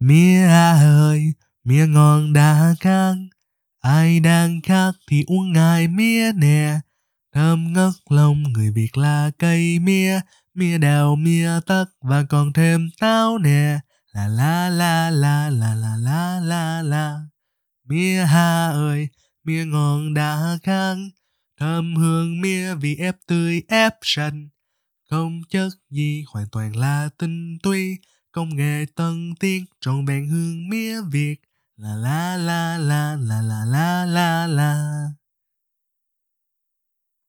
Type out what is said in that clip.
Mía ơi, mía ngon đã khang, ai đang khát thì uống ngài mía nè. Thơm ngất lòng người Việt là cây mía, mía đào mía tắc và còn thêm táo nè. La la la la la la la la la. Mía ha ơi, mía ngon đã khang, thơm hương mía vì ép tươi ép sành. Không chất gì hoàn toàn là tinh túy, công nghệ tân tiến, trọn vẹn hương mía Việt. La la la la la la la la la.